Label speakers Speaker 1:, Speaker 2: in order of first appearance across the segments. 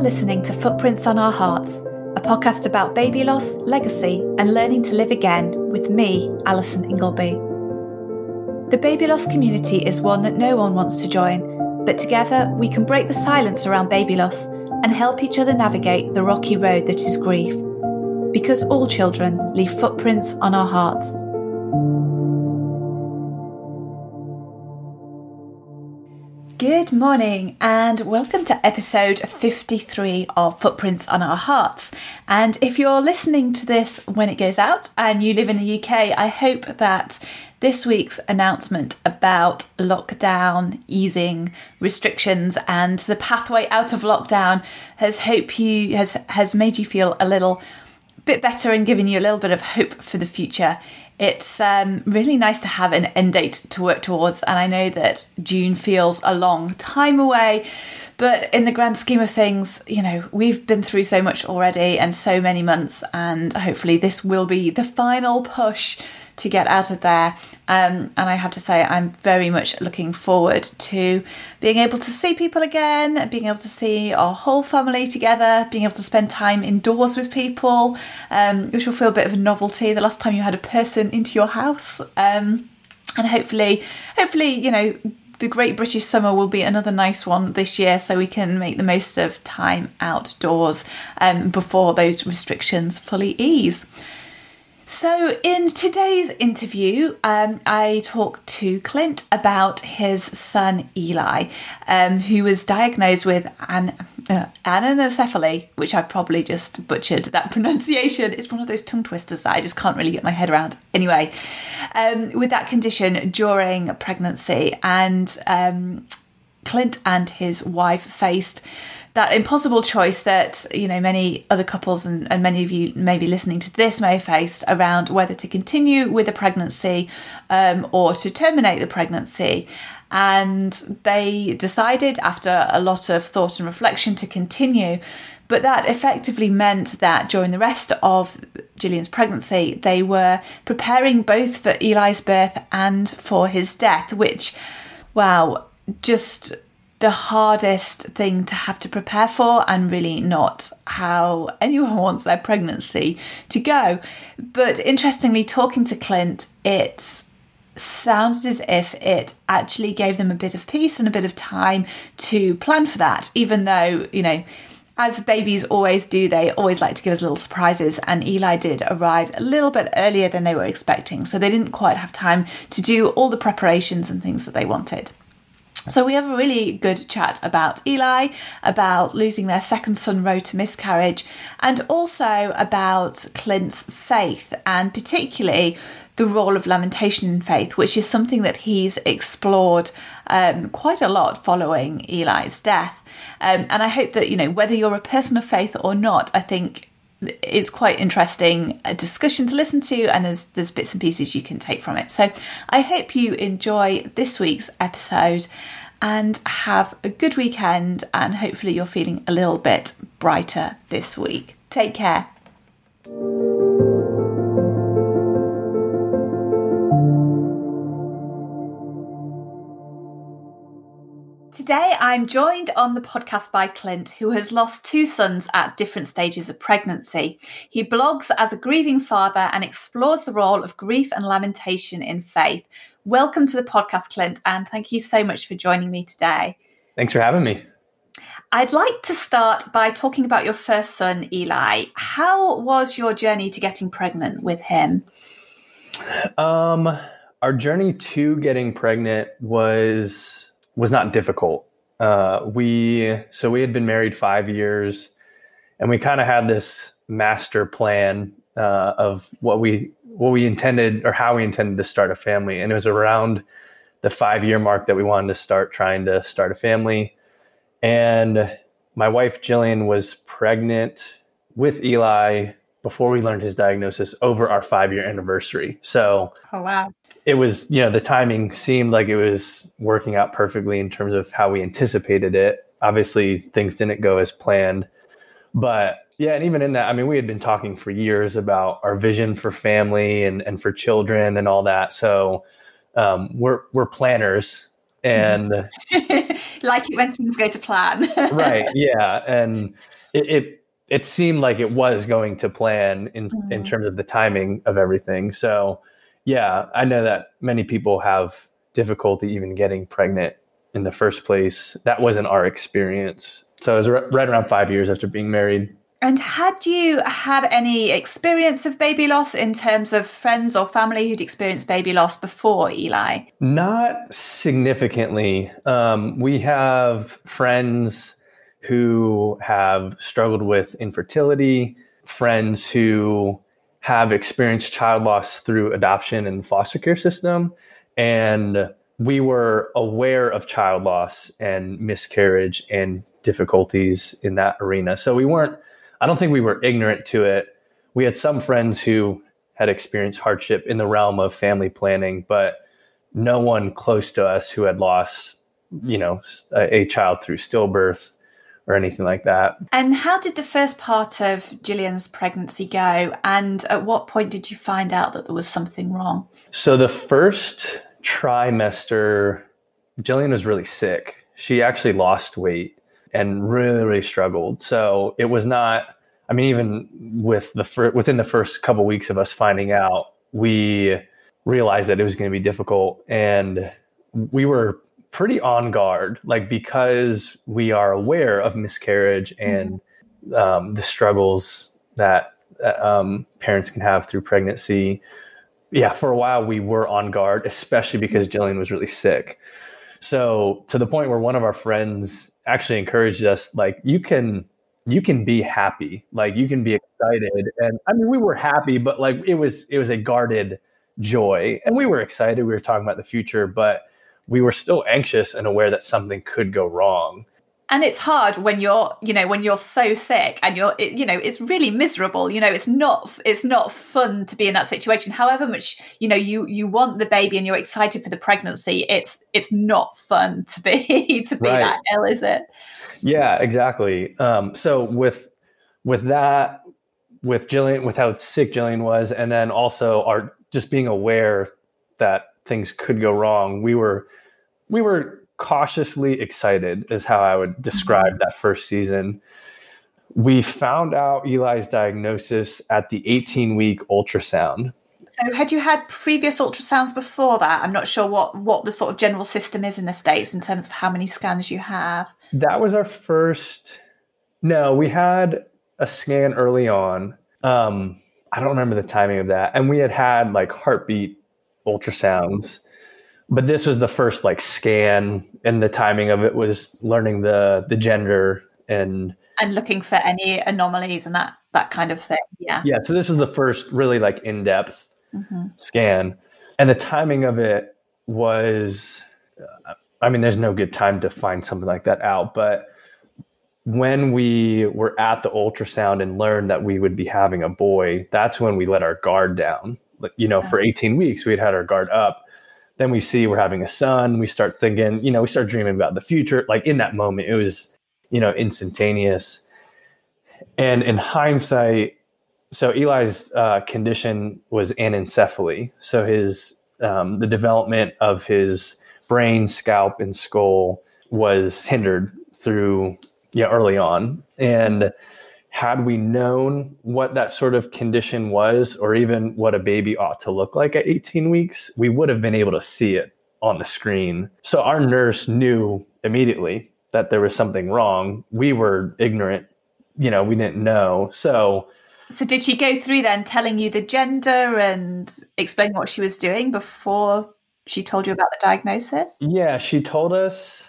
Speaker 1: listening to Footprints on Our Hearts, a podcast about baby loss, legacy, and learning to live again with me, Alison Ingleby. The baby loss community is one that no one wants to join, but together we can break the silence around baby loss and help each other navigate the rocky road that is grief. Because all children leave footprints on our hearts. Good morning, and welcome to episode 53 of Footprints on Our Hearts. And if you're listening to this when it goes out and you live in the UK, I hope that this week's announcement about lockdown, easing restrictions, and the pathway out of lockdown has hope you has has made you feel a little bit better and given you a little bit of hope for the future it's um, really nice to have an end date to work towards. And I know that June feels a long time away, but in the grand scheme of things, you know, we've been through so much already and so many months, and hopefully, this will be the final push to get out of there. Um, and I have to say, I'm very much looking forward to being able to see people again, being able to see our whole family together, being able to spend time indoors with people, um, which will feel a bit of a novelty. The last time you had a person into your house. Um, and hopefully, hopefully, you know, the Great British Summer will be another nice one this year, so we can make the most of time outdoors um, before those restrictions fully ease. So, in today's interview, um, I talked to Clint about his son Eli, um, who was diagnosed with an, uh, anencephaly, which I've probably just butchered that pronunciation. It's one of those tongue twisters that I just can't really get my head around. Anyway, um, with that condition during pregnancy, and um, Clint and his wife faced that impossible choice that you know many other couples and, and many of you may be listening to this may have faced around whether to continue with a pregnancy um, or to terminate the pregnancy. And they decided after a lot of thought and reflection to continue. But that effectively meant that during the rest of Gillian's pregnancy, they were preparing both for Eli's birth and for his death, which, wow, just the hardest thing to have to prepare for and really not how anyone wants their pregnancy to go. But interestingly, talking to Clint, it sounded as if it actually gave them a bit of peace and a bit of time to plan for that, even though, you know, as babies always do, they always like to give us little surprises, and Eli did arrive a little bit earlier than they were expecting, so they didn't quite have time to do all the preparations and things that they wanted. So we have a really good chat about Eli, about losing their second son Roe to miscarriage, and also about Clint's faith and particularly the role of lamentation in faith, which is something that he's explored um, quite a lot following Eli's death. Um, and I hope that, you know, whether you're a person of faith or not, I think it's quite interesting a discussion to listen to and there's there's bits and pieces you can take from it. So i hope you enjoy this week's episode and have a good weekend and hopefully you're feeling a little bit brighter this week. Take care Today, I'm joined on the podcast by Clint, who has lost two sons at different stages of pregnancy. He blogs as a grieving father and explores the role of grief and lamentation in faith. Welcome to the podcast, Clint, and thank you so much for joining me today.
Speaker 2: Thanks for having me.
Speaker 1: I'd like to start by talking about your first son, Eli. How was your journey to getting pregnant with him?
Speaker 2: Um, our journey to getting pregnant was was not difficult. Uh, we so we had been married five years, and we kind of had this master plan uh, of what we what we intended or how we intended to start a family, and it was around the five year mark that we wanted to start trying to start a family. And my wife Jillian was pregnant with Eli before we learned his diagnosis over our five year anniversary. So,
Speaker 1: oh wow,
Speaker 2: it was you know the timing seemed like it was working out perfectly in terms of how we anticipated it obviously things didn't go as planned but yeah and even in that i mean we had been talking for years about our vision for family and, and for children and all that so um, we're we're planners and
Speaker 1: like it when things go to plan.
Speaker 2: right. Yeah, and it, it, it seemed like it was going to plan in mm. in terms of the timing of everything. So yeah, I know that many people have difficulty even getting pregnant in the first place. That wasn't our experience. So it was right around five years after being married.
Speaker 1: And had you had any experience of baby loss in terms of friends or family who'd experienced baby loss before Eli?
Speaker 2: Not significantly. Um, we have friends who have struggled with infertility, friends who have experienced child loss through adoption and the foster care system. And we were aware of child loss and miscarriage and difficulties in that arena. So we weren't I don't think we were ignorant to it. We had some friends who had experienced hardship in the realm of family planning, but no one close to us who had lost, you know, a, a child through stillbirth or anything like that.
Speaker 1: And how did the first part of Gillian's pregnancy go? And at what point did you find out that there was something wrong?
Speaker 2: So the first trimester, Jillian was really sick. She actually lost weight and really really struggled. So it was not. I mean, even with the fir- within the first couple weeks of us finding out, we realized that it was going to be difficult, and we were pretty on guard, like because we are aware of miscarriage and um, the struggles that um, parents can have through pregnancy. Yeah, for a while we were on guard, especially because Jillian was really sick. So to the point where one of our friends actually encouraged us, like you can you can be happy, like you can be excited. And I mean, we were happy, but like it was it was a guarded joy, and we were excited. We were talking about the future, but we were still anxious and aware that something could go wrong.
Speaker 1: And it's hard when you're you know when you're so sick and you're it, you know it's really miserable you know it's not it's not fun to be in that situation. However much you know you you want the baby and you're excited for the pregnancy it's it's not fun to be to be right. that ill is it?
Speaker 2: Yeah exactly. Um, so with with that with Jillian with how sick Jillian was and then also our just being aware that things could go wrong we were we were cautiously excited is how I would describe that first season. We found out Eli's diagnosis at the 18 week ultrasound.
Speaker 1: So, had you had previous ultrasounds before that? I'm not sure what what the sort of general system is in the states in terms of how many scans you have.
Speaker 2: That was our first. No, we had a scan early on. Um, I don't remember the timing of that, and we had had like heartbeat ultrasounds but this was the first like scan and the timing of it was learning the the gender and
Speaker 1: and looking for any anomalies and that that kind of thing yeah.
Speaker 2: Yeah so this was the first really like in-depth mm-hmm. scan. And the timing of it was i mean there's no good time to find something like that out but when we were at the ultrasound and learned that we would be having a boy that's when we let our guard down. You know for 18 weeks we'd had our guard up then we see we're having a son. We start thinking, you know, we start dreaming about the future. Like in that moment, it was, you know, instantaneous. And in hindsight, so Eli's uh, condition was anencephaly. So his um, the development of his brain, scalp, and skull was hindered through yeah early on. And had we known what that sort of condition was, or even what a baby ought to look like at 18 weeks, we would have been able to see it on the screen. So our nurse knew immediately that there was something wrong. We were ignorant, you know, we didn't know. So,
Speaker 1: so did she go through then telling you the gender and explain what she was doing before she told you about the diagnosis?
Speaker 2: Yeah, she told us.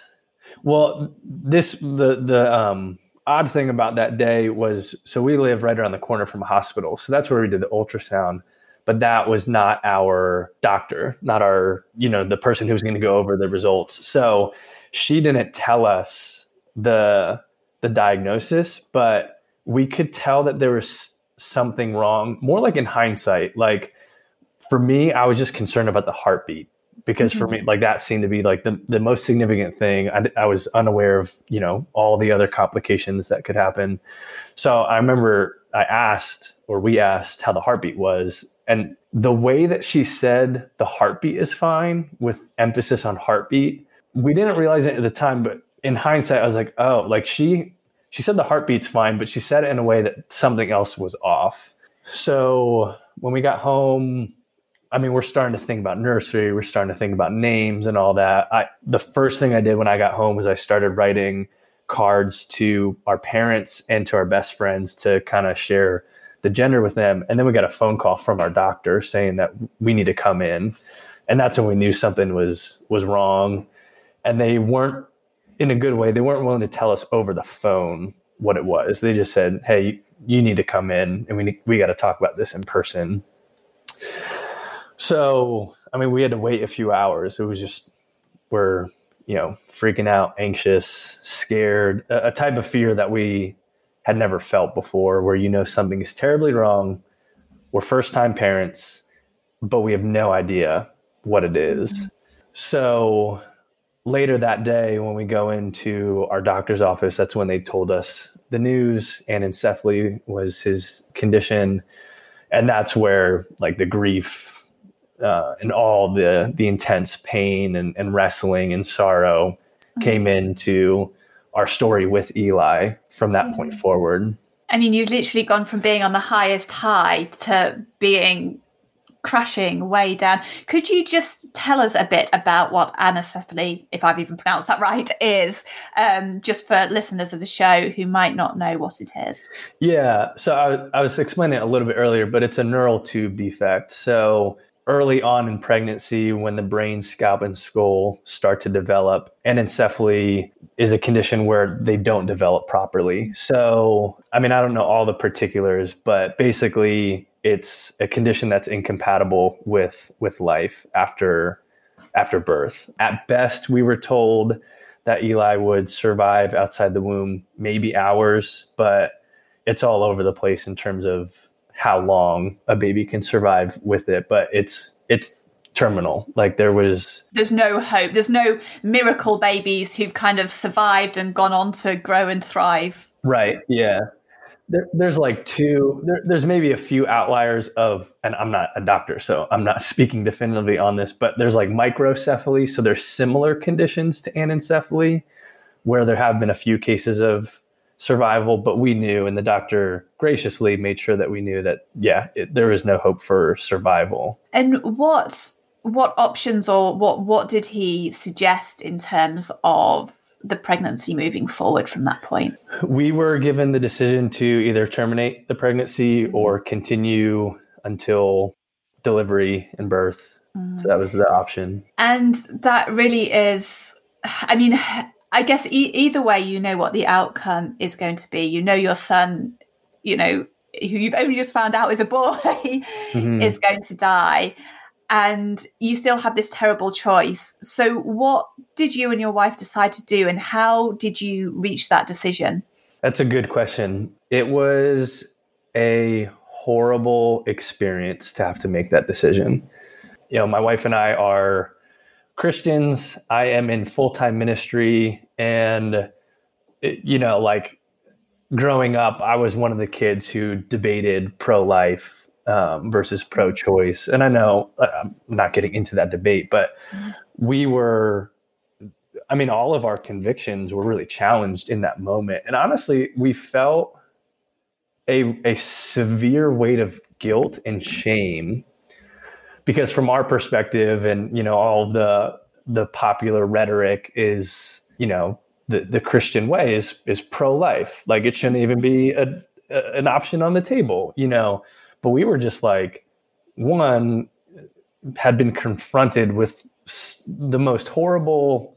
Speaker 2: Well, this the the um odd thing about that day was so we live right around the corner from a hospital. So that's where we did the ultrasound. But that was not our doctor, not our, you know, the person who was going to go over the results. So she didn't tell us the the diagnosis, but we could tell that there was something wrong, more like in hindsight. Like for me, I was just concerned about the heartbeat because for me mm-hmm. like that seemed to be like the, the most significant thing I, I, was unaware of you know all the other complications that could happen so i remember i asked or we asked how the heartbeat was and the way that she said the heartbeat is fine with emphasis on heartbeat we didn't realize it at the time, but in hindsight, I was like, oh, like she she said the heartbeat's fine, but she said it in a way that something else was off. So when we got home, I mean, we're starting to think about nursery, we're starting to think about names and all that. I the first thing I did when I got home was I started writing cards to our parents and to our best friends to kind of share the gender with them. And then we got a phone call from our doctor saying that we need to come in. And that's when we knew something was was wrong. And they weren't in a good way, they weren't willing to tell us over the phone what it was. They just said, "Hey, you need to come in and we we got to talk about this in person." So, I mean, we had to wait a few hours. It was just we're, you know, freaking out, anxious, scared, a, a type of fear that we had never felt before where you know something is terribly wrong. We're first time parents, but we have no idea what it is. Mm-hmm. So later that day, when we go into our doctor's office, that's when they told us the news. Anencephaly was his condition. And that's where like the grief uh, and all the the intense pain and, and wrestling and sorrow mm-hmm. came into our story with Eli from that mm-hmm. point forward.
Speaker 1: I mean, you've literally gone from being on the highest high to being crashing way down. Could you just tell us a bit about what anencephaly, if I've even pronounced that right, is, um, just for listeners of the show who might not know what it is?
Speaker 2: Yeah, so I, I was explaining it a little bit earlier, but it's a neural tube defect. So early on in pregnancy, when the brain, scalp, and skull start to develop, anencephaly is a condition where they don't develop properly. So, I mean, I don't know all the particulars, but basically, it's a condition that's incompatible with with life after after birth. At best, we were told that Eli would survive outside the womb maybe hours, but it's all over the place in terms of how long a baby can survive with it. But it's it's terminal. Like there was
Speaker 1: There's no hope. There's no miracle babies who've kind of survived and gone on to grow and thrive.
Speaker 2: Right. Yeah there, there's like two there, there's maybe a few outliers of and i'm not a doctor so i'm not speaking definitively on this but there's like microcephaly so there's similar conditions to anencephaly where there have been a few cases of survival but we knew and the doctor graciously made sure that we knew that yeah it, there is no hope for survival
Speaker 1: and what what options or what what did he suggest in terms of the pregnancy moving forward from that point?
Speaker 2: We were given the decision to either terminate the pregnancy or continue until delivery and birth. Mm. So that was the option.
Speaker 1: And that really is, I mean, I guess e- either way, you know what the outcome is going to be. You know, your son, you know, who you've only just found out is a boy, mm-hmm. is going to die and you still have this terrible choice. So, what did you and your wife decide to do, and how did you reach that decision?
Speaker 2: That's a good question. It was a horrible experience to have to make that decision. You know, my wife and I are Christians. I am in full time ministry. And, you know, like growing up, I was one of the kids who debated pro life um, versus pro-choice. And I know uh, I'm not getting into that debate, but we were. I mean, all of our convictions were really challenged in that moment, and honestly, we felt a a severe weight of guilt and shame because, from our perspective, and you know, all the the popular rhetoric is, you know, the the Christian way is is pro life, like it shouldn't even be a, a an option on the table, you know but we were just like, one had been confronted with the most horrible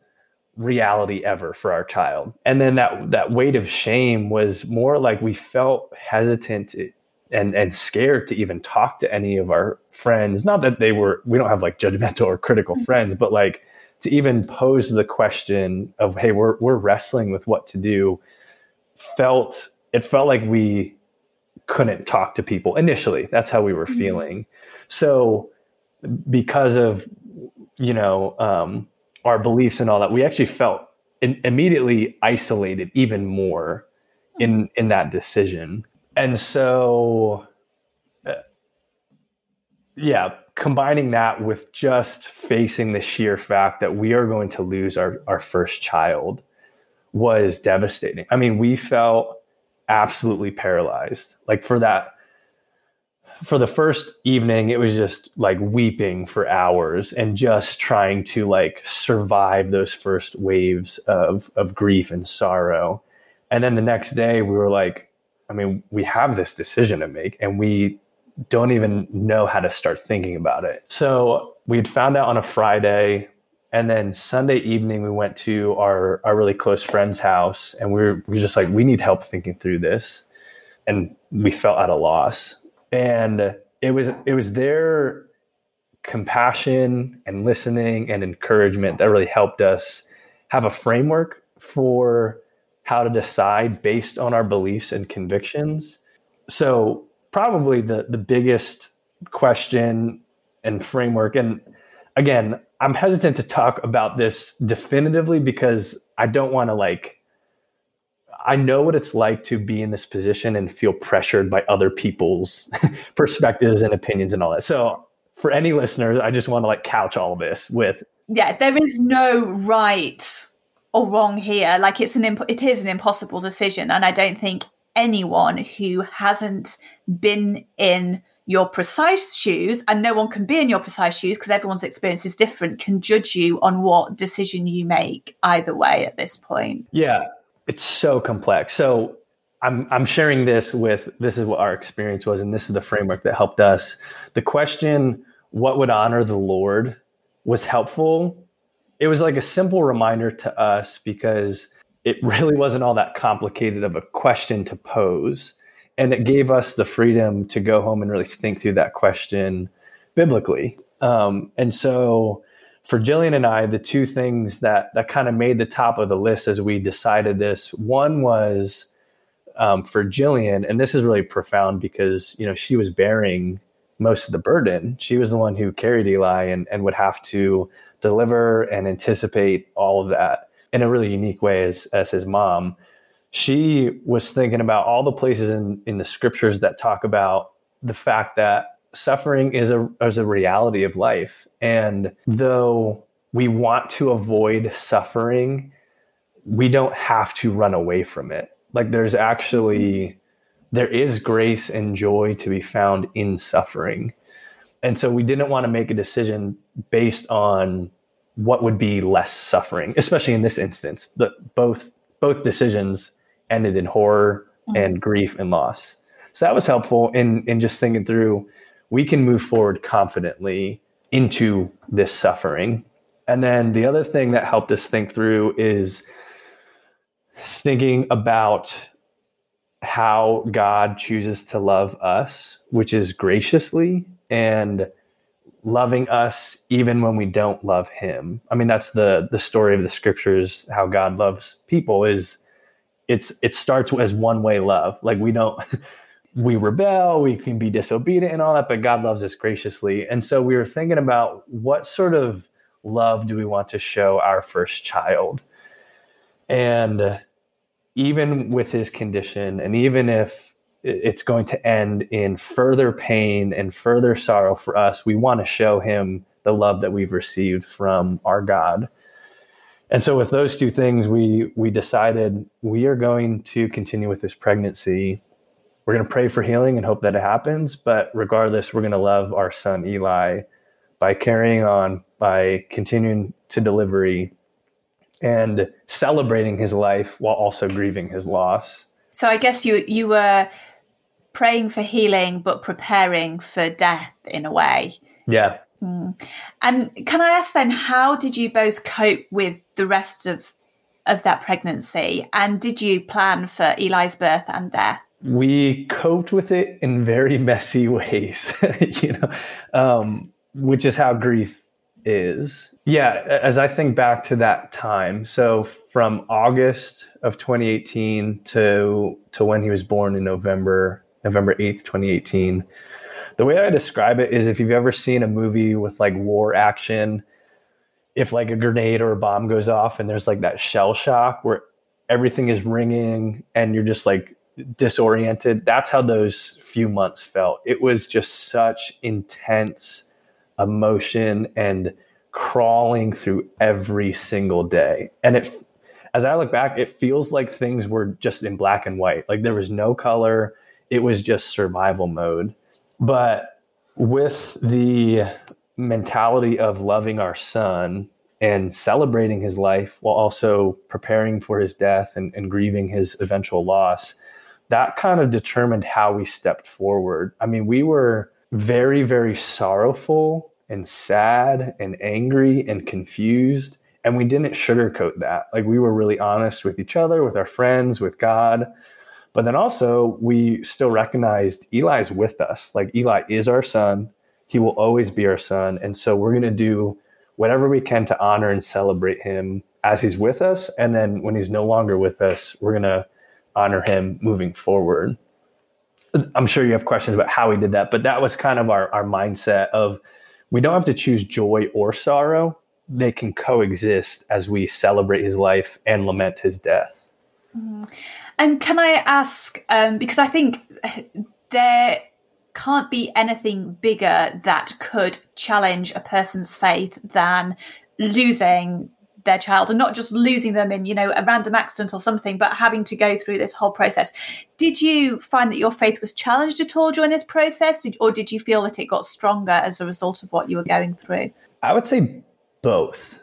Speaker 2: reality ever for our child. And then that that weight of shame was more like we felt hesitant and and scared to even talk to any of our friends. Not that they were we don't have like judgmental or critical mm-hmm. friends, but like to even pose the question of hey, we're we're wrestling with what to do felt it felt like we couldn't talk to people initially. That's how we were mm-hmm. feeling. So because of you know um, our beliefs and all that, we actually felt in, immediately isolated even more in in that decision. And so, uh, yeah, combining that with just facing the sheer fact that we are going to lose our, our first child was devastating. I mean, we felt absolutely paralyzed. Like for that for the first evening it was just like weeping for hours and just trying to like survive those first waves of of grief and sorrow and then the next day we were like i mean we have this decision to make and we don't even know how to start thinking about it. So we'd found out on a friday and then sunday evening we went to our our really close friend's house and we were, we were just like we need help thinking through this. And we felt at a loss. And it was it was their compassion and listening and encouragement that really helped us have a framework for how to decide based on our beliefs and convictions so probably the the biggest question and framework and again i'm hesitant to talk about this definitively because i don't want to like I know what it's like to be in this position and feel pressured by other people's perspectives and opinions and all that. So, for any listeners, I just want to like couch all this with
Speaker 1: yeah, there is no right or wrong here. Like it's an imp- it is an impossible decision, and I don't think anyone who hasn't been in your precise shoes and no one can be in your precise shoes because everyone's experience is different can judge you on what decision you make either way at this point
Speaker 2: yeah it's so complex. So I'm I'm sharing this with this is what our experience was, and this is the framework that helped us. The question, what would honor the Lord, was helpful. It was like a simple reminder to us because it really wasn't all that complicated of a question to pose. And it gave us the freedom to go home and really think through that question biblically. Um, and so for Jillian and I, the two things that that kind of made the top of the list as we decided this, one was um, for Jillian, and this is really profound because you know she was bearing most of the burden. She was the one who carried Eli and and would have to deliver and anticipate all of that in a really unique way as as his mom. She was thinking about all the places in in the scriptures that talk about the fact that suffering is a is a reality of life. And though we want to avoid suffering we don't have to run away from it. Like there's actually there is grace and joy to be found in suffering and so we didn't want to make a decision based on what would be less suffering especially in this instance the both both decisions ended in horror mm-hmm. and grief and loss so that was helpful in in just thinking through we can move forward confidently into this suffering. And then the other thing that helped us think through is thinking about how God chooses to love us, which is graciously and loving us even when we don't love him. I mean that's the the story of the scriptures how God loves people is it's it starts as one way love. Like we don't we rebel, we can be disobedient and all that, but God loves us graciously. And so we were thinking about what sort of love do we want to show our first child? And even with his condition, and even if it's going to end in further pain and further sorrow for us, we want to show him the love that we've received from our God. And so with those two things, we we decided we are going to continue with this pregnancy we're going to pray for healing and hope that it happens. But regardless, we're going to love our son Eli by carrying on, by continuing to delivery and celebrating his life while also grieving his loss.
Speaker 1: So I guess you you were praying for healing but preparing for death in a way.
Speaker 2: Yeah.
Speaker 1: Mm. And can I ask then how did you both cope with the rest of of that pregnancy and did you plan for Eli's birth and death?
Speaker 2: we coped with it in very messy ways, you know, um, which is how grief is. Yeah, as I think back to that time, so from August of 2018 to to when he was born in November November 8th, 2018. The way I describe it is if you've ever seen a movie with like war action, if like a grenade or a bomb goes off and there's like that shell shock where everything is ringing and you're just like disoriented. That's how those few months felt. It was just such intense emotion and crawling through every single day. And it as I look back, it feels like things were just in black and white. Like there was no color. It was just survival mode. But with the mentality of loving our son and celebrating his life while also preparing for his death and, and grieving his eventual loss, that kind of determined how we stepped forward. I mean, we were very, very sorrowful and sad and angry and confused. And we didn't sugarcoat that. Like we were really honest with each other, with our friends, with God. But then also, we still recognized Eli's with us. Like Eli is our son. He will always be our son. And so we're going to do whatever we can to honor and celebrate him as he's with us. And then when he's no longer with us, we're going to honor him moving forward. I'm sure you have questions about how we did that, but that was kind of our, our mindset of we don't have to choose joy or sorrow. They can coexist as we celebrate his life and lament his death.
Speaker 1: Mm. And can I ask, um, because I think there can't be anything bigger that could challenge a person's faith than losing their child and not just losing them in you know a random accident or something but having to go through this whole process. Did you find that your faith was challenged at all during this process? Did, or did you feel that it got stronger as a result of what you were going through?
Speaker 2: I would say both.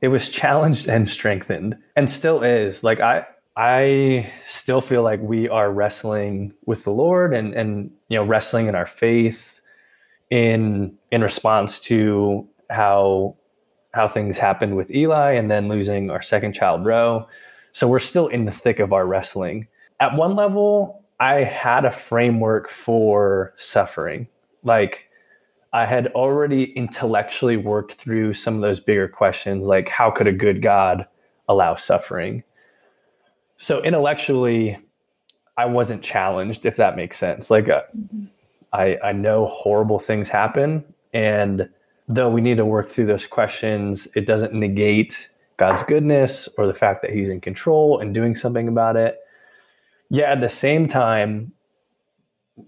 Speaker 2: It was challenged and strengthened and still is. Like i i still feel like we are wrestling with the lord and and you know wrestling in our faith in in response to how how things happened with Eli and then losing our second child, Roe. So we're still in the thick of our wrestling. At one level, I had a framework for suffering. Like I had already intellectually worked through some of those bigger questions, like how could a good God allow suffering? So intellectually, I wasn't challenged, if that makes sense. Like uh, I, I know horrible things happen and though we need to work through those questions, it doesn't negate God's goodness or the fact that He's in control and doing something about it. Yeah, at the same time,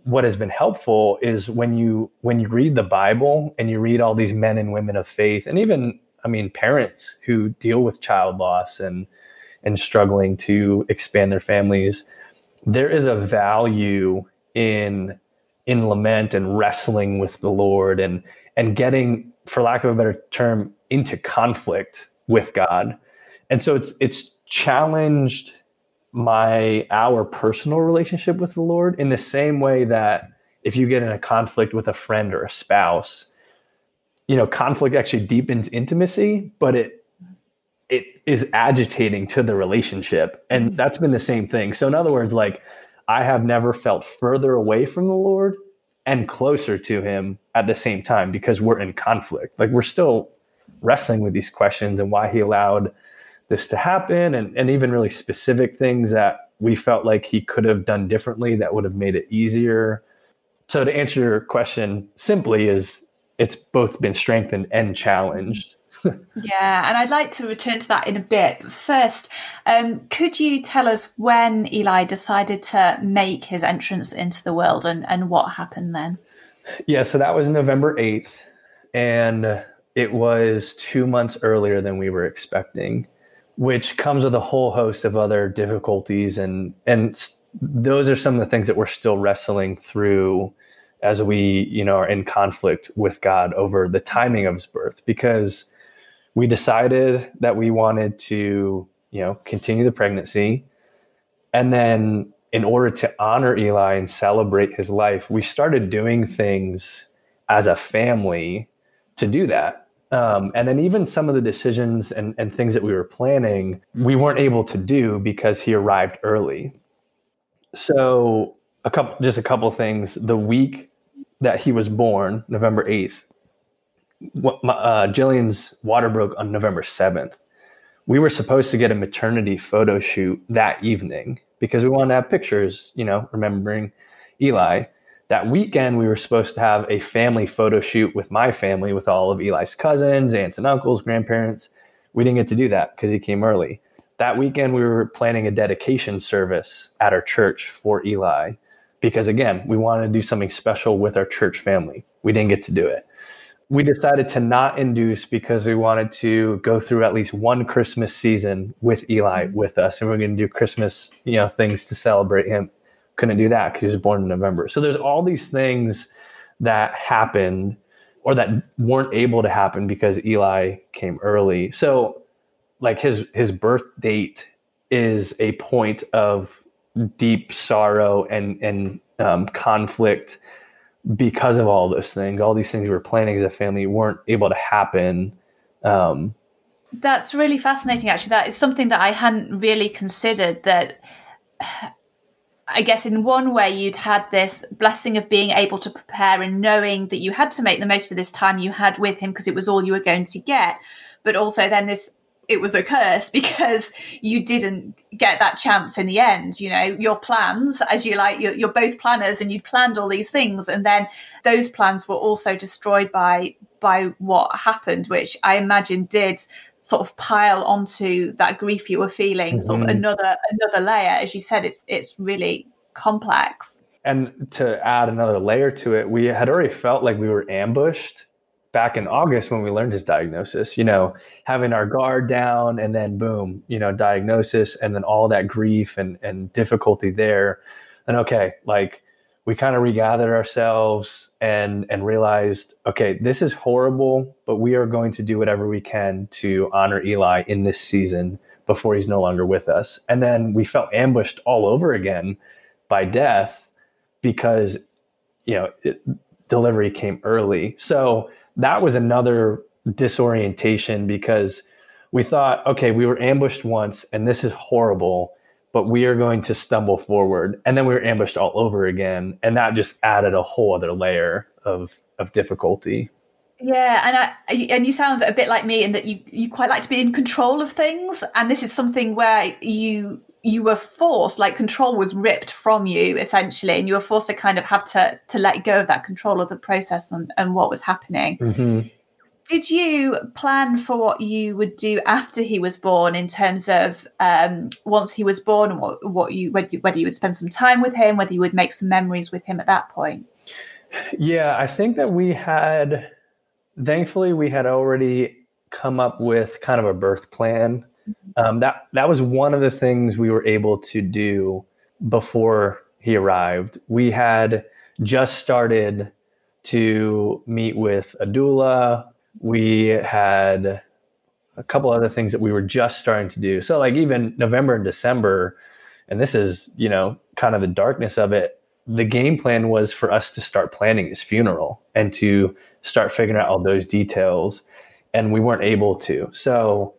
Speaker 2: what has been helpful is when you when you read the Bible and you read all these men and women of faith, and even I mean parents who deal with child loss and and struggling to expand their families, there is a value in in lament and wrestling with the Lord and and getting, for lack of a better term, into conflict with God. And so it's it's challenged my our personal relationship with the Lord in the same way that if you get in a conflict with a friend or a spouse, you know, conflict actually deepens intimacy, but it it is agitating to the relationship. And mm-hmm. that's been the same thing. So in other words, like I have never felt further away from the Lord and closer to him at the same time because we're in conflict. Like we're still wrestling with these questions and why he allowed this to happen and, and even really specific things that we felt like he could have done differently that would have made it easier. So to answer your question simply is it's both been strengthened and challenged
Speaker 1: yeah, and I'd like to return to that in a bit. But first, um, could you tell us when Eli decided to make his entrance into the world and, and what happened then?
Speaker 2: Yeah, so that was November 8th, and it was two months earlier than we were expecting, which comes with a whole host of other difficulties. And, and those are some of the things that we're still wrestling through as we you know are in conflict with god over the timing of his birth because we decided that we wanted to, you know, continue the pregnancy. And then in order to honor Eli and celebrate his life, we started doing things as a family to do that. Um, and then even some of the decisions and, and things that we were planning, we weren't able to do because he arrived early. So a couple, just a couple things. The week that he was born, November 8th, uh, Jillian's water broke on November 7th. We were supposed to get a maternity photo shoot that evening because we wanted to have pictures, you know, remembering Eli. That weekend, we were supposed to have a family photo shoot with my family, with all of Eli's cousins, aunts and uncles, grandparents. We didn't get to do that because he came early. That weekend, we were planning a dedication service at our church for Eli because, again, we wanted to do something special with our church family. We didn't get to do it we decided to not induce because we wanted to go through at least one Christmas season with Eli mm-hmm. with us, and we are going to do Christmas, you know, things to celebrate him. Couldn't do that because he was born in November. So there's all these things that happened or that weren't able to happen because Eli came early. So like his his birth date is a point of deep sorrow and and um, conflict because of all those things. All these things we were planning as a family weren't able to happen. Um,
Speaker 1: That's really fascinating. Actually, that is something that I hadn't really considered. That I guess in one way you'd had this blessing of being able to prepare and knowing that you had to make the most of this time you had with him because it was all you were going to get. But also then this it was a curse because you didn't get that chance in the end. You know, your plans, as you like, you're, you're both planners and you'd planned all these things, and then those plans were also destroyed by by what happened, which I imagine did sort of pile onto that grief you were feeling, mm-hmm. sort of mm-hmm. another another layer. As you said, it's it's really complex.
Speaker 2: And to add another layer to it, we had already felt like we were ambushed back in August when we learned his diagnosis, you know, having our guard down and then boom, you know, diagnosis and then all that grief and, and difficulty there. And okay, like we kind of regathered ourselves and and realized, okay, this is horrible, but we are going to do whatever we can to honor Eli in this season before he's no longer with us. And then we felt ambushed all over again by death because you know, it, delivery came early. So that was another disorientation because we thought, okay, we were ambushed once and this is horrible, but we are going to stumble forward. And then we were ambushed all over again. And that just added a whole other layer of, of difficulty.
Speaker 1: Yeah, and I and you sound a bit like me in that you you quite like to be in control of things, and this is something where you you were forced, like control was ripped from you essentially, and you were forced to kind of have to to let go of that control of the process and, and what was happening. Mm-hmm. Did you plan for what you would do after he was born in terms of um, once he was born and what, what you whether, you whether you would spend some time with him, whether you would make some memories with him at that point?
Speaker 2: Yeah, I think that we had, thankfully, we had already come up with kind of a birth plan um, that that was one of the things we were able to do before he arrived. We had just started to meet with a doula. We had a couple other things that we were just starting to do. So like even November and December, and this is you know kind of the darkness of it. The game plan was for us to start planning his funeral and to start figuring out all those details, and we weren't able to. So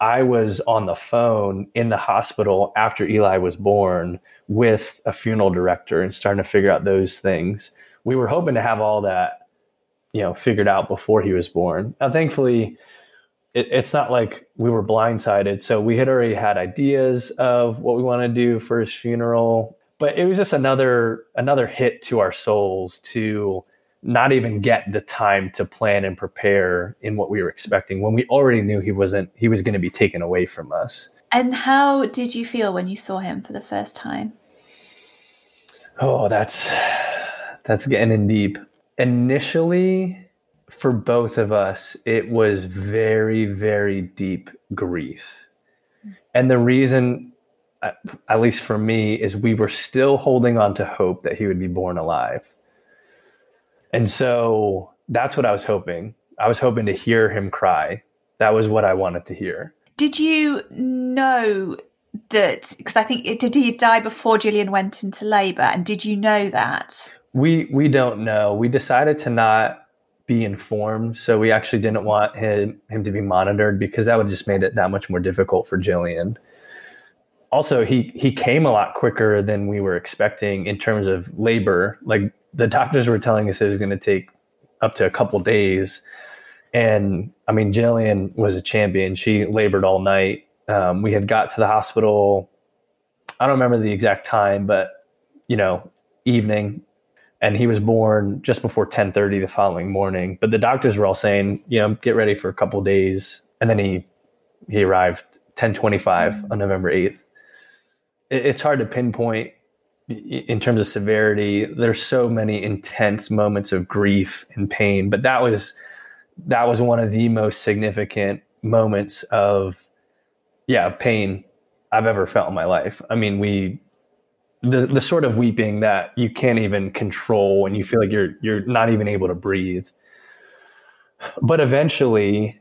Speaker 2: I was on the phone in the hospital after Eli was born with a funeral director and starting to figure out those things. We were hoping to have all that, you know, figured out before he was born. Now, thankfully, it, it's not like we were blindsided. So we had already had ideas of what we want to do for his funeral, but it was just another another hit to our souls to not even get the time to plan and prepare in what we were expecting when we already knew he wasn't he was going to be taken away from us.
Speaker 1: And how did you feel when you saw him for the first time?
Speaker 2: Oh that's that's getting in deep. Initially for both of us it was very very deep grief. And the reason at least for me is we were still holding on to hope that he would be born alive and so that's what I was hoping. I was hoping to hear him cry. That was what I wanted to hear.
Speaker 1: Did you know that? Because I think did he die before Jillian went into labour, and did you know that?
Speaker 2: We we don't know. We decided to not be informed, so we actually didn't want him him to be monitored because that would just made it that much more difficult for Jillian. Also, he he came a lot quicker than we were expecting in terms of labor. Like the doctors were telling us it was going to take up to a couple days. And I mean, Jillian was a champion. She labored all night. Um, we had got to the hospital. I don't remember the exact time, but you know, evening, and he was born just before 10:30 the following morning. But the doctors were all saying, you know, get ready for a couple days, and then he he arrived 10:25 on November 8th. It, it's hard to pinpoint in terms of severity there's so many intense moments of grief and pain but that was that was one of the most significant moments of yeah of pain I've ever felt in my life. I mean, we the the sort of weeping that you can't even control and you feel like you're you're not even able to breathe. But eventually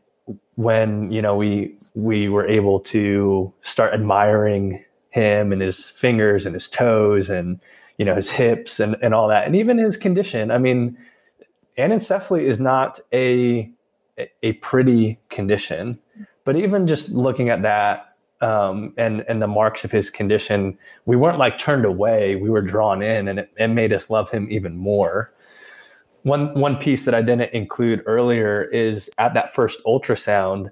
Speaker 2: when, you know, we we were able to start admiring him and his fingers and his toes and you know his hips and, and all that and even his condition i mean anencephaly is not a a pretty condition but even just looking at that um, and and the marks of his condition, we weren't like turned away. We were drawn in, and it, it made us love him even more. One one piece that I didn't include earlier is at that first ultrasound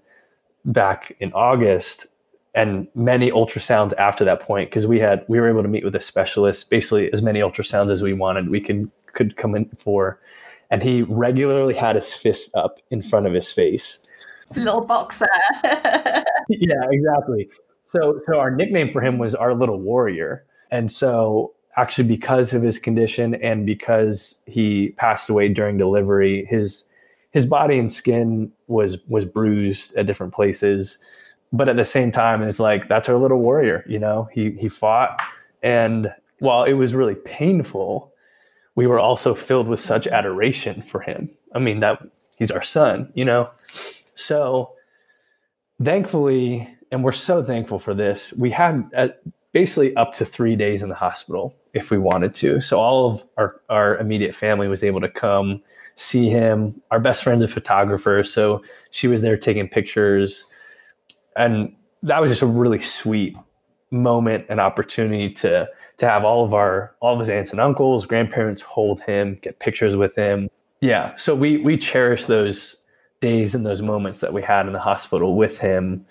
Speaker 2: back in August, and many ultrasounds after that point because we had we were able to meet with a specialist. Basically, as many ultrasounds as we wanted, we could could come in for, and he regularly had his fist up in front of his face
Speaker 1: little boxer.
Speaker 2: yeah, exactly. So so our nickname for him was our little warrior. And so actually because of his condition and because he passed away during delivery, his his body and skin was was bruised at different places. But at the same time, it's like that's our little warrior, you know. He he fought and while it was really painful, we were also filled with such adoration for him. I mean, that he's our son, you know. So thankfully, and we're so thankful for this, we had uh, basically up to three days in the hospital if we wanted to. So all of our, our immediate family was able to come see him. Our best friend's a photographer, so she was there taking pictures. And that was just a really sweet moment and opportunity to to have all of our all of his aunts and uncles, grandparents hold him, get pictures with him. Yeah, so we we cherish those days and those moments that we had in the hospital with him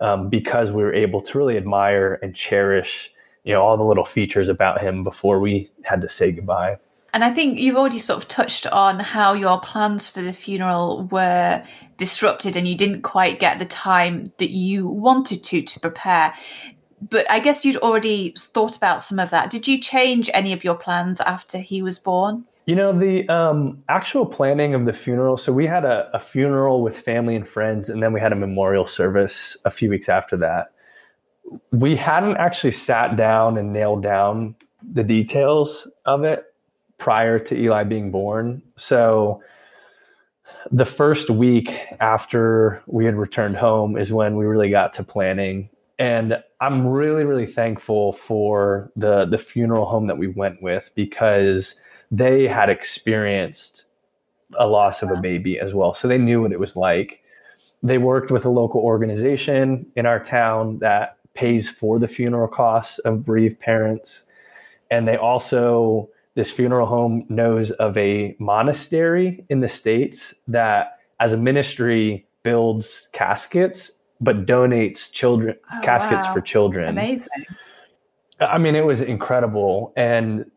Speaker 2: um, because we were able to really admire and cherish you know all the little features about him before we had to say goodbye
Speaker 1: and I think you've already sort of touched on how your plans for the funeral were disrupted and you didn't quite get the time that you wanted to to prepare. But I guess you'd already thought about some of that. Did you change any of your plans after he was born?
Speaker 2: You know, the um, actual planning of the funeral. So we had a, a, funeral with family and friends, and then we had a memorial service a few weeks after that. We hadn't actually sat down and nailed down the details of it prior to Eli being born. So the first week after we had returned home is when we really got to planning. And I'm really, really thankful for the the funeral home that we went with because they had experienced a loss of a baby as well. So they knew what it was like. They worked with a local organization in our town that pays for the funeral costs of bereaved parents. And they also, this funeral home knows of a monastery in the States that, as a ministry, builds caskets but donates children oh, caskets wow. for children.
Speaker 1: Amazing.
Speaker 2: I mean, it was incredible. And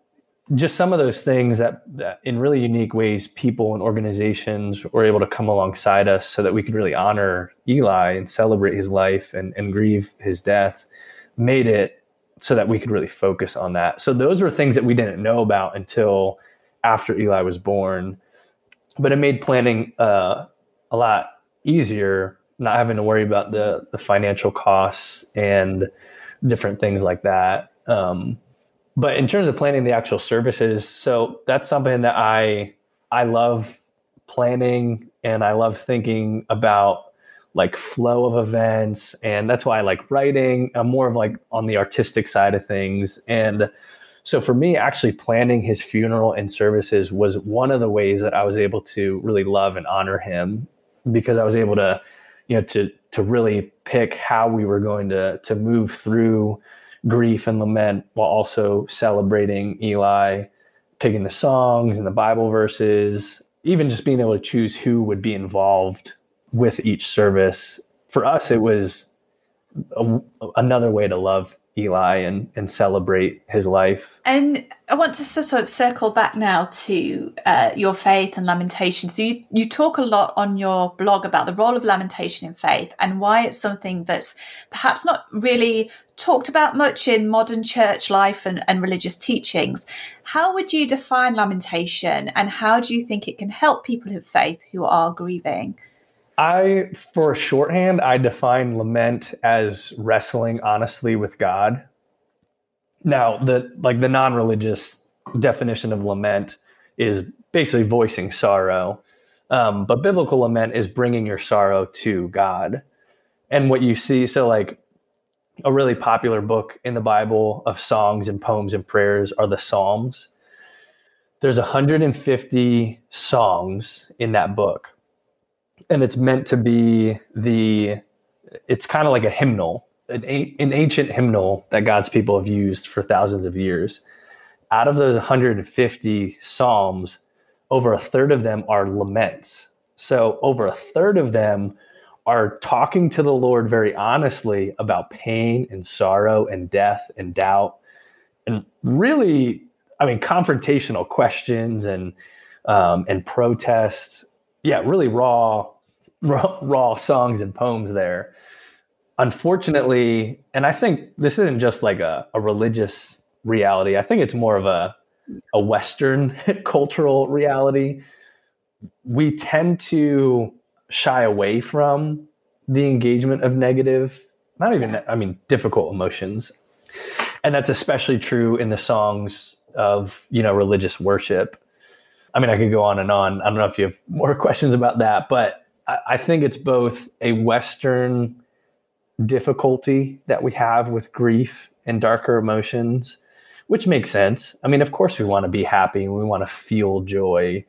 Speaker 2: just some of those things that, that, in really unique ways people and organizations were able to come alongside us so that we could really honor eli and celebrate his life and, and grieve his death made it so that we could really focus on that. So those were things that we didn't know about until after eli was born. But it made planning uh, a lot easier not having to worry about the the financial costs and different things like that. Um, but in terms of planning the actual services, so that's something that I I love planning and I love thinking about like flow of events and that's why I like writing. I'm more of like on the artistic side of things and so for me actually planning his funeral and services was one of the ways that I was able to really love and honor him because I was able to you know to to really pick how we were going to to move through grief and lament while also celebrating Eli, picking the songs and the Bible verses, even just being able to choose who would be involved with each service. For us, it was a, another way to love Eli and and celebrate his life.
Speaker 1: And I want to sort of circle back now to uh, your faith and lamentation. So you you talk a lot on your blog about the role of lamentation in faith and why it's something that's perhaps not really talked about much in modern church life and, and religious teachings. How would you define lamentation and how do you think it can help people of faith who are grieving?
Speaker 2: I, for shorthand, I define lament as wrestling honestly with God. Now, the like the non-religious definition of lament is basically voicing sorrow, um, but biblical lament is bringing your sorrow to God. And what you see, so like a really popular book in the Bible of songs and poems and prayers are the Psalms. There's 150 songs in that book and it's meant to be the it's kind of like a hymnal an, an ancient hymnal that god's people have used for thousands of years. Out of those 150 psalms over a third of them are laments. So over a third of them are talking to the lord very honestly about pain and sorrow and death and doubt and really i mean confrontational questions and um, and protests yeah really raw raw, raw songs and poems there. Unfortunately, and I think this isn't just like a, a religious reality. I think it's more of a a Western cultural reality. We tend to shy away from the engagement of negative, not even, I mean, difficult emotions. And that's especially true in the songs of, you know, religious worship. I mean, I could go on and on. I don't know if you have more questions about that, but I think it's both a Western difficulty that we have with grief and darker emotions, which makes sense. I mean, of course, we want to be happy and we want to feel joy,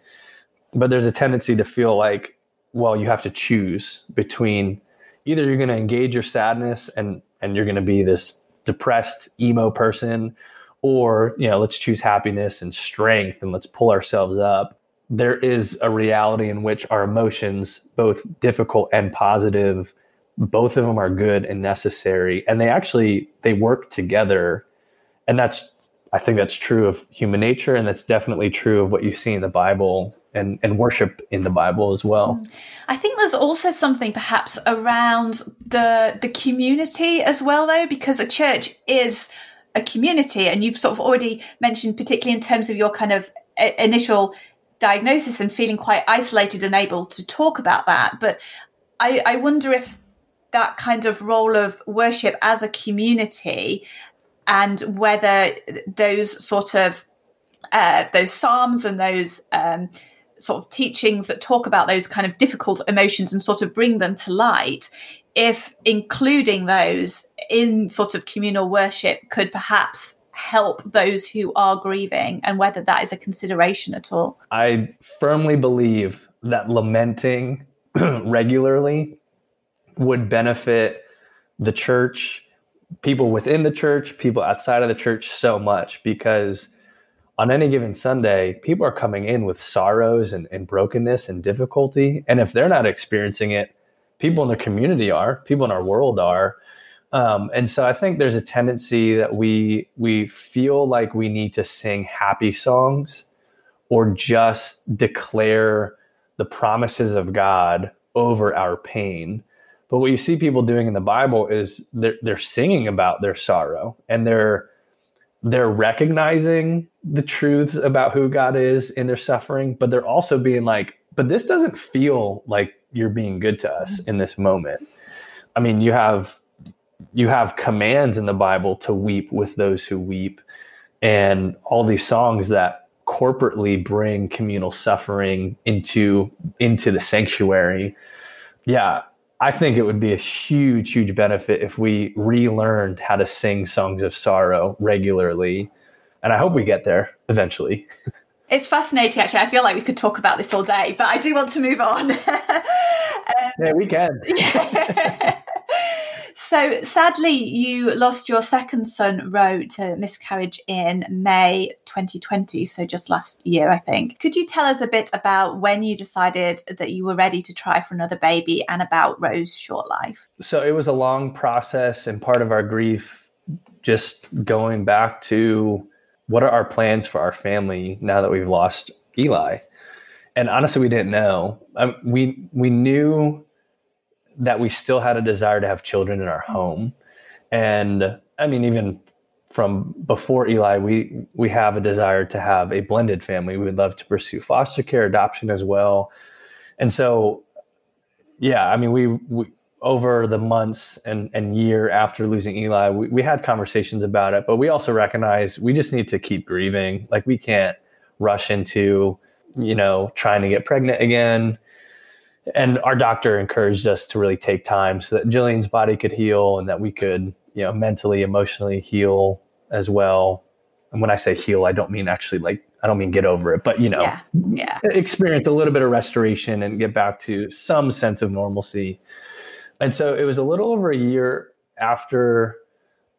Speaker 2: but there's a tendency to feel like, well, you have to choose between either you're going to engage your sadness and and you're going to be this depressed emo person or you know let's choose happiness and strength and let's pull ourselves up there is a reality in which our emotions, both difficult and positive, both of them are good and necessary, and they actually they work together, and that's I think that's true of human nature, and that's definitely true of what you see in the Bible and, and worship in the Bible as well. Mm.
Speaker 1: I think there's also something perhaps around the the community as well, though, because a church is a community, and you've sort of already mentioned, particularly in terms of your kind of initial diagnosis and feeling quite isolated and able to talk about that. But I, I wonder if that kind of role of worship as a community and whether those sort of uh, those psalms and those um, sort of teachings that talk about those kind of difficult emotions and sort of bring them to light if including those in sort of communal worship could perhaps help those who are grieving and whether that is a consideration at all.
Speaker 2: I firmly believe that lamenting regularly would benefit the church, people within the church, people outside of the church so much because on any given Sunday, people are coming in with sorrows and, and brokenness and difficulty. And if they're not experiencing it, people in their community are, people in our world are. Um, and so I think there's a tendency that we we feel like we need to sing happy songs or just declare the promises of God over our pain. But what you see people doing in the Bible is they're, they're singing about their sorrow and they're they're recognizing the truths about who God is in their suffering, but they're also being like, but this doesn't feel like you're being good to us in this moment. I mean, you have you have commands in the Bible to weep with those who weep, and all these songs that corporately bring communal suffering into into the sanctuary. Yeah, I think it would be a huge, huge benefit if we relearned how to sing songs of sorrow regularly. And I hope we get there eventually.
Speaker 1: It's fascinating, actually. I feel like we could talk about this all day, but I do want to move on. um,
Speaker 2: yeah, we can.
Speaker 1: So sadly, you lost your second son, Roe, to miscarriage in May 2020. So just last year, I think. Could you tell us a bit about when you decided that you were ready to try for another baby and about Roe's short life?
Speaker 2: So it was a long process, and part of our grief just going back to what are our plans for our family now that we've lost Eli? And honestly, we didn't know. Um, we we knew that we still had a desire to have children in our mm-hmm. home, and I mean, even from before Eli, we we have a desire to have a blended family. We would love to pursue foster care, adoption as well, and so, yeah, I mean, we, we over the months and, and year after losing Eli, we, we had conversations about it, but we also recognize we just need to keep grieving. Like we can't rush into, you know, trying to get pregnant again. And our doctor encouraged us to really take time so that Jillian's body could heal and that we could, you know, mentally, emotionally heal as well. And when I say heal, I don't mean actually like I don't mean get over it, but you know,
Speaker 1: yeah. Yeah.
Speaker 2: experience a little bit of restoration and get back to some sense of normalcy and so it was a little over a year after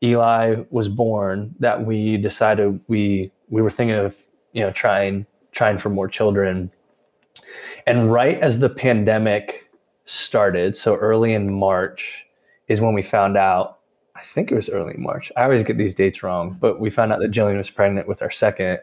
Speaker 2: Eli was born that we decided we we were thinking of you know trying trying for more children. And right as the pandemic started, so early in March is when we found out. I think it was early March. I always get these dates wrong, but we found out that Jillian was pregnant with our second,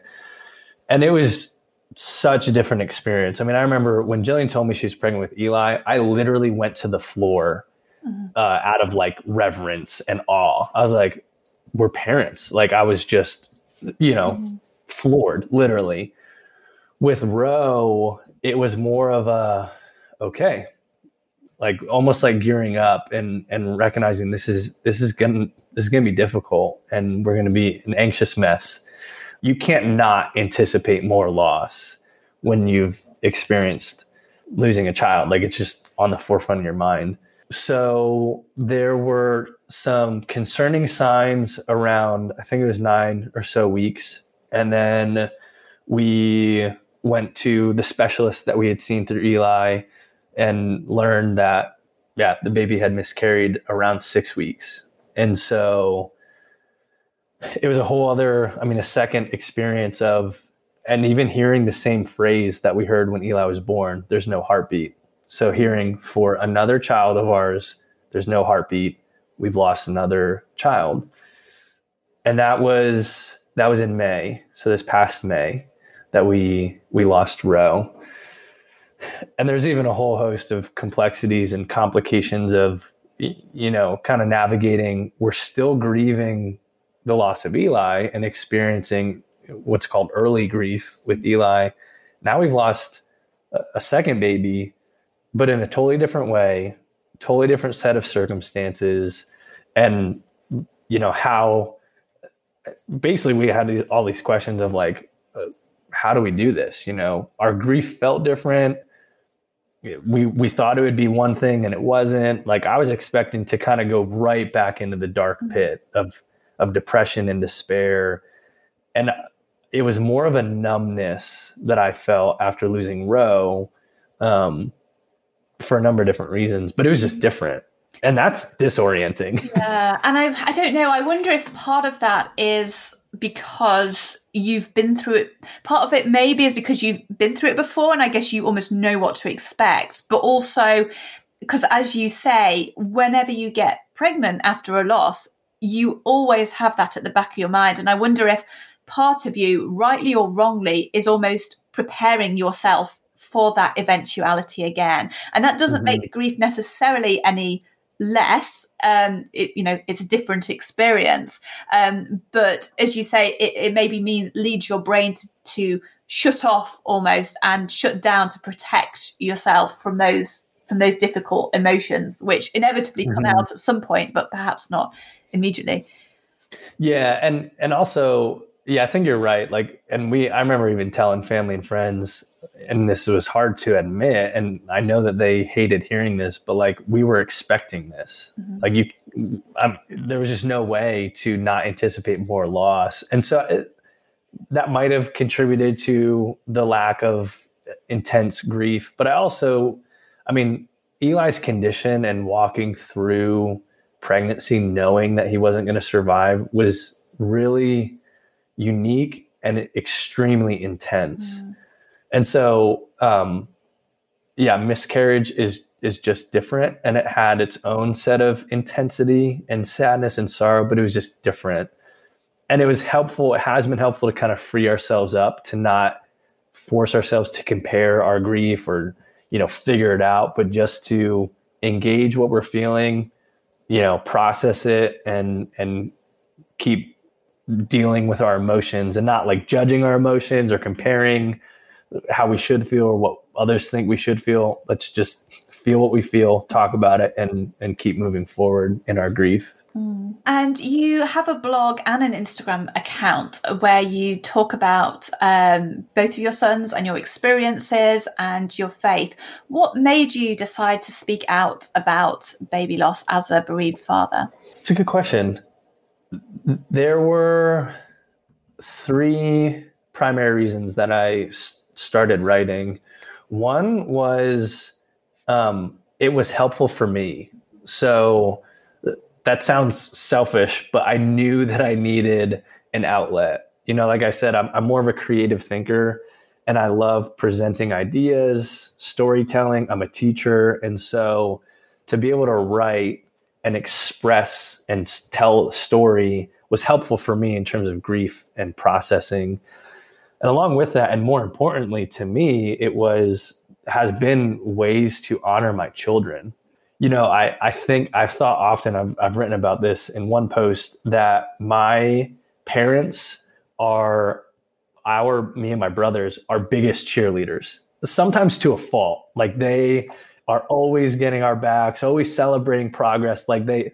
Speaker 2: and it was such a different experience. I mean, I remember when Jillian told me she was pregnant with Eli, I literally went to the floor mm-hmm. uh, out of like reverence and awe. I was like, we're parents. Like I was just, you know, mm-hmm. floored, literally. With Roe, it was more of a okay, like almost like gearing up and and recognizing this is this is gonna this is gonna be difficult and we're gonna be an anxious mess. You can't not anticipate more loss when you've experienced losing a child. Like it's just on the forefront of your mind. So there were some concerning signs around, I think it was nine or so weeks. And then we went to the specialist that we had seen through Eli and learned that, yeah, the baby had miscarried around six weeks. And so it was a whole other, I mean, a second experience of, and even hearing the same phrase that we heard when Eli was born there's no heartbeat so hearing for another child of ours, there's no heartbeat. We've lost another child. And that was that was in May. So this past May that we we lost Roe. And there's even a whole host of complexities and complications of you know, kind of navigating. We're still grieving the loss of Eli and experiencing what's called early grief with Eli. Now we've lost a second baby but in a totally different way, totally different set of circumstances, and you know how basically we had these, all these questions of like, uh, how do we do this? You know, our grief felt different. We we thought it would be one thing and it wasn't. Like I was expecting to kind of go right back into the dark mm-hmm. pit of of depression and despair, and it was more of a numbness that I felt after losing Roe. Um, for a number of different reasons, but it was just different. And that's disorienting.
Speaker 1: Yeah. And I I don't know, I wonder if part of that is because you've been through it. Part of it maybe is because you've been through it before and I guess you almost know what to expect. But also because as you say, whenever you get pregnant after a loss, you always have that at the back of your mind. And I wonder if part of you, rightly or wrongly, is almost preparing yourself for that eventuality again. And that doesn't mm-hmm. make the grief necessarily any less um it you know it's a different experience um but as you say it, it maybe means leads your brain to, to shut off almost and shut down to protect yourself from those from those difficult emotions which inevitably come mm-hmm. out at some point but perhaps not immediately
Speaker 2: yeah and and also yeah, I think you're right. Like, and we, I remember even telling family and friends, and this was hard to admit. And I know that they hated hearing this, but like, we were expecting this. Mm-hmm. Like, you, I'm, there was just no way to not anticipate more loss. And so it, that might have contributed to the lack of intense grief. But I also, I mean, Eli's condition and walking through pregnancy, knowing that he wasn't going to survive, was really unique and extremely intense. Mm. And so, um, yeah, miscarriage is is just different and it had its own set of intensity and sadness and sorrow, but it was just different. And it was helpful, it has been helpful to kind of free ourselves up to not force ourselves to compare our grief or, you know, figure it out, but just to engage what we're feeling, you know, process it and and keep dealing with our emotions and not like judging our emotions or comparing how we should feel or what others think we should feel. Let's just feel what we feel, talk about it, and and keep moving forward in our grief.
Speaker 1: Mm. And you have a blog and an Instagram account where you talk about um, both of your sons and your experiences and your faith. What made you decide to speak out about baby loss as a bereaved father?
Speaker 2: It's a good question. There were three primary reasons that I started writing. One was um, it was helpful for me. So that sounds selfish, but I knew that I needed an outlet. You know, like I said, I'm, I'm more of a creative thinker and I love presenting ideas, storytelling. I'm a teacher. And so to be able to write and express and tell a story was helpful for me in terms of grief and processing. And along with that, and more importantly to me, it was has been ways to honor my children you know, I, I think I've thought often, I've, I've written about this in one post that my parents are our, me and my brothers, our biggest cheerleaders, sometimes to a fault. Like they are always getting our backs, always celebrating progress. Like they,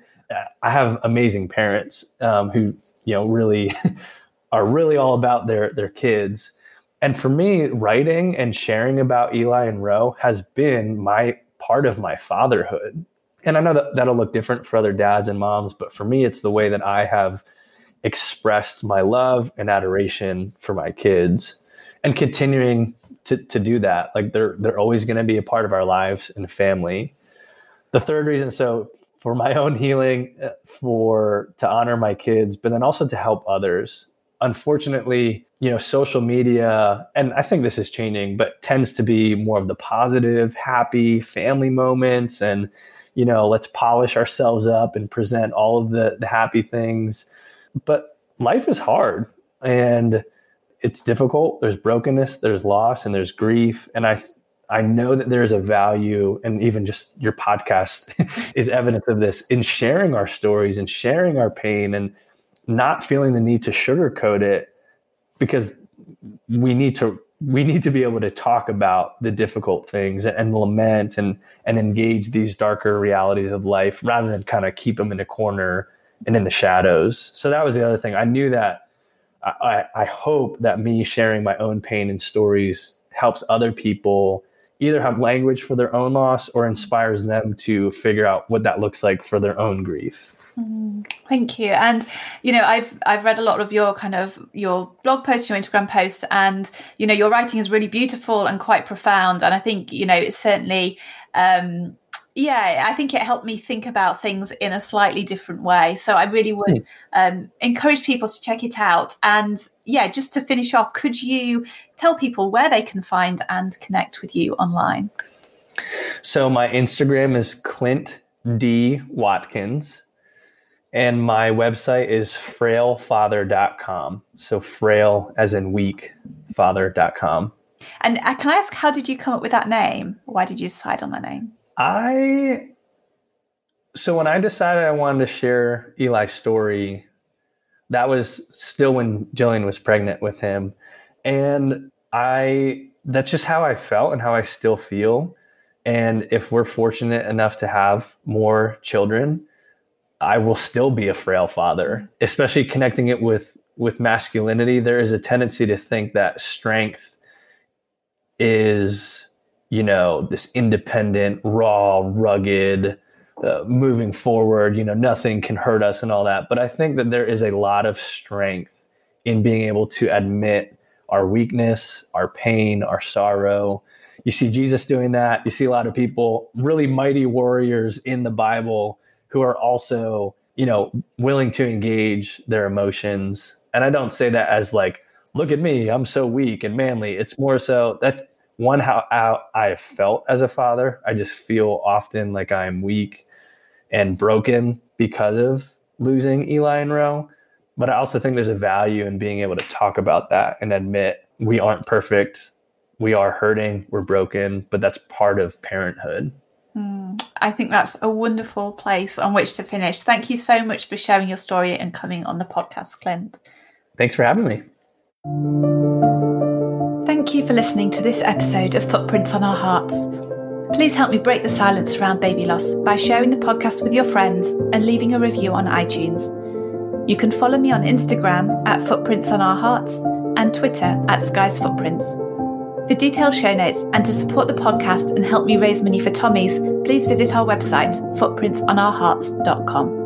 Speaker 2: I have amazing parents um, who, you know, really are really all about their, their kids. And for me, writing and sharing about Eli and Roe has been my part of my fatherhood. And I know that that'll look different for other dads and moms, but for me, it's the way that I have expressed my love and adoration for my kids and continuing to, to do that. Like they're, they're always going to be a part of our lives and family. The third reason, so for my own healing, uh, for to honor my kids, but then also to help others. Unfortunately, you know social media and i think this is changing but tends to be more of the positive happy family moments and you know let's polish ourselves up and present all of the, the happy things but life is hard and it's difficult there's brokenness there's loss and there's grief and i i know that there's a value and even just your podcast is evidence of this in sharing our stories and sharing our pain and not feeling the need to sugarcoat it because we need to we need to be able to talk about the difficult things and, and lament and and engage these darker realities of life rather than kind of keep them in a corner and in the shadows. So that was the other thing. I knew that I, I hope that me sharing my own pain and stories helps other people either have language for their own loss or inspires them to figure out what that looks like for their own grief.
Speaker 1: Mm, thank you. And you know, I've I've read a lot of your kind of your blog posts, your Instagram posts, and you know, your writing is really beautiful and quite profound. And I think you know, it's certainly. Um, yeah, I think it helped me think about things in a slightly different way. So I really would hmm. um, encourage people to check it out. And yeah, just to finish off, could you tell people where they can find and connect with you online?
Speaker 2: So my Instagram is Clint D Watkins and my website is frailfather.com. So frail as in weak father.com.
Speaker 1: And uh, can I ask, how did you come up with that name? Why did you decide on that name?
Speaker 2: I, so when I decided I wanted to share Eli's story, that was still when Jillian was pregnant with him. And I, that's just how I felt and how I still feel. And if we're fortunate enough to have more children, I will still be a frail father, especially connecting it with with masculinity. There is a tendency to think that strength is, you know, this independent, raw, rugged, uh, moving forward. You know, nothing can hurt us and all that. But I think that there is a lot of strength in being able to admit our weakness, our pain, our sorrow. You see Jesus doing that. You see a lot of people, really mighty warriors in the Bible who are also you know willing to engage their emotions and i don't say that as like look at me, I'm so weak and manly. It's more so that one how, how I felt as a father. I just feel often like I'm weak and broken because of losing Eli and Roe. But I also think there's a value in being able to talk about that and admit we aren't perfect. We are hurting, we're broken, but that's part of parenthood.
Speaker 1: Mm, I think that's a wonderful place on which to finish. Thank you so much for sharing your story and coming on the podcast, Clint.
Speaker 2: Thanks for having me.
Speaker 1: Thank you for listening to this episode of Footprints on Our Hearts. Please help me break the silence around baby loss by sharing the podcast with your friends and leaving a review on iTunes. You can follow me on Instagram at Footprints on Our Hearts and Twitter at Skies Footprints. For detailed show notes and to support the podcast and help me raise money for Tommy's, please visit our website, footprintsonourhearts.com.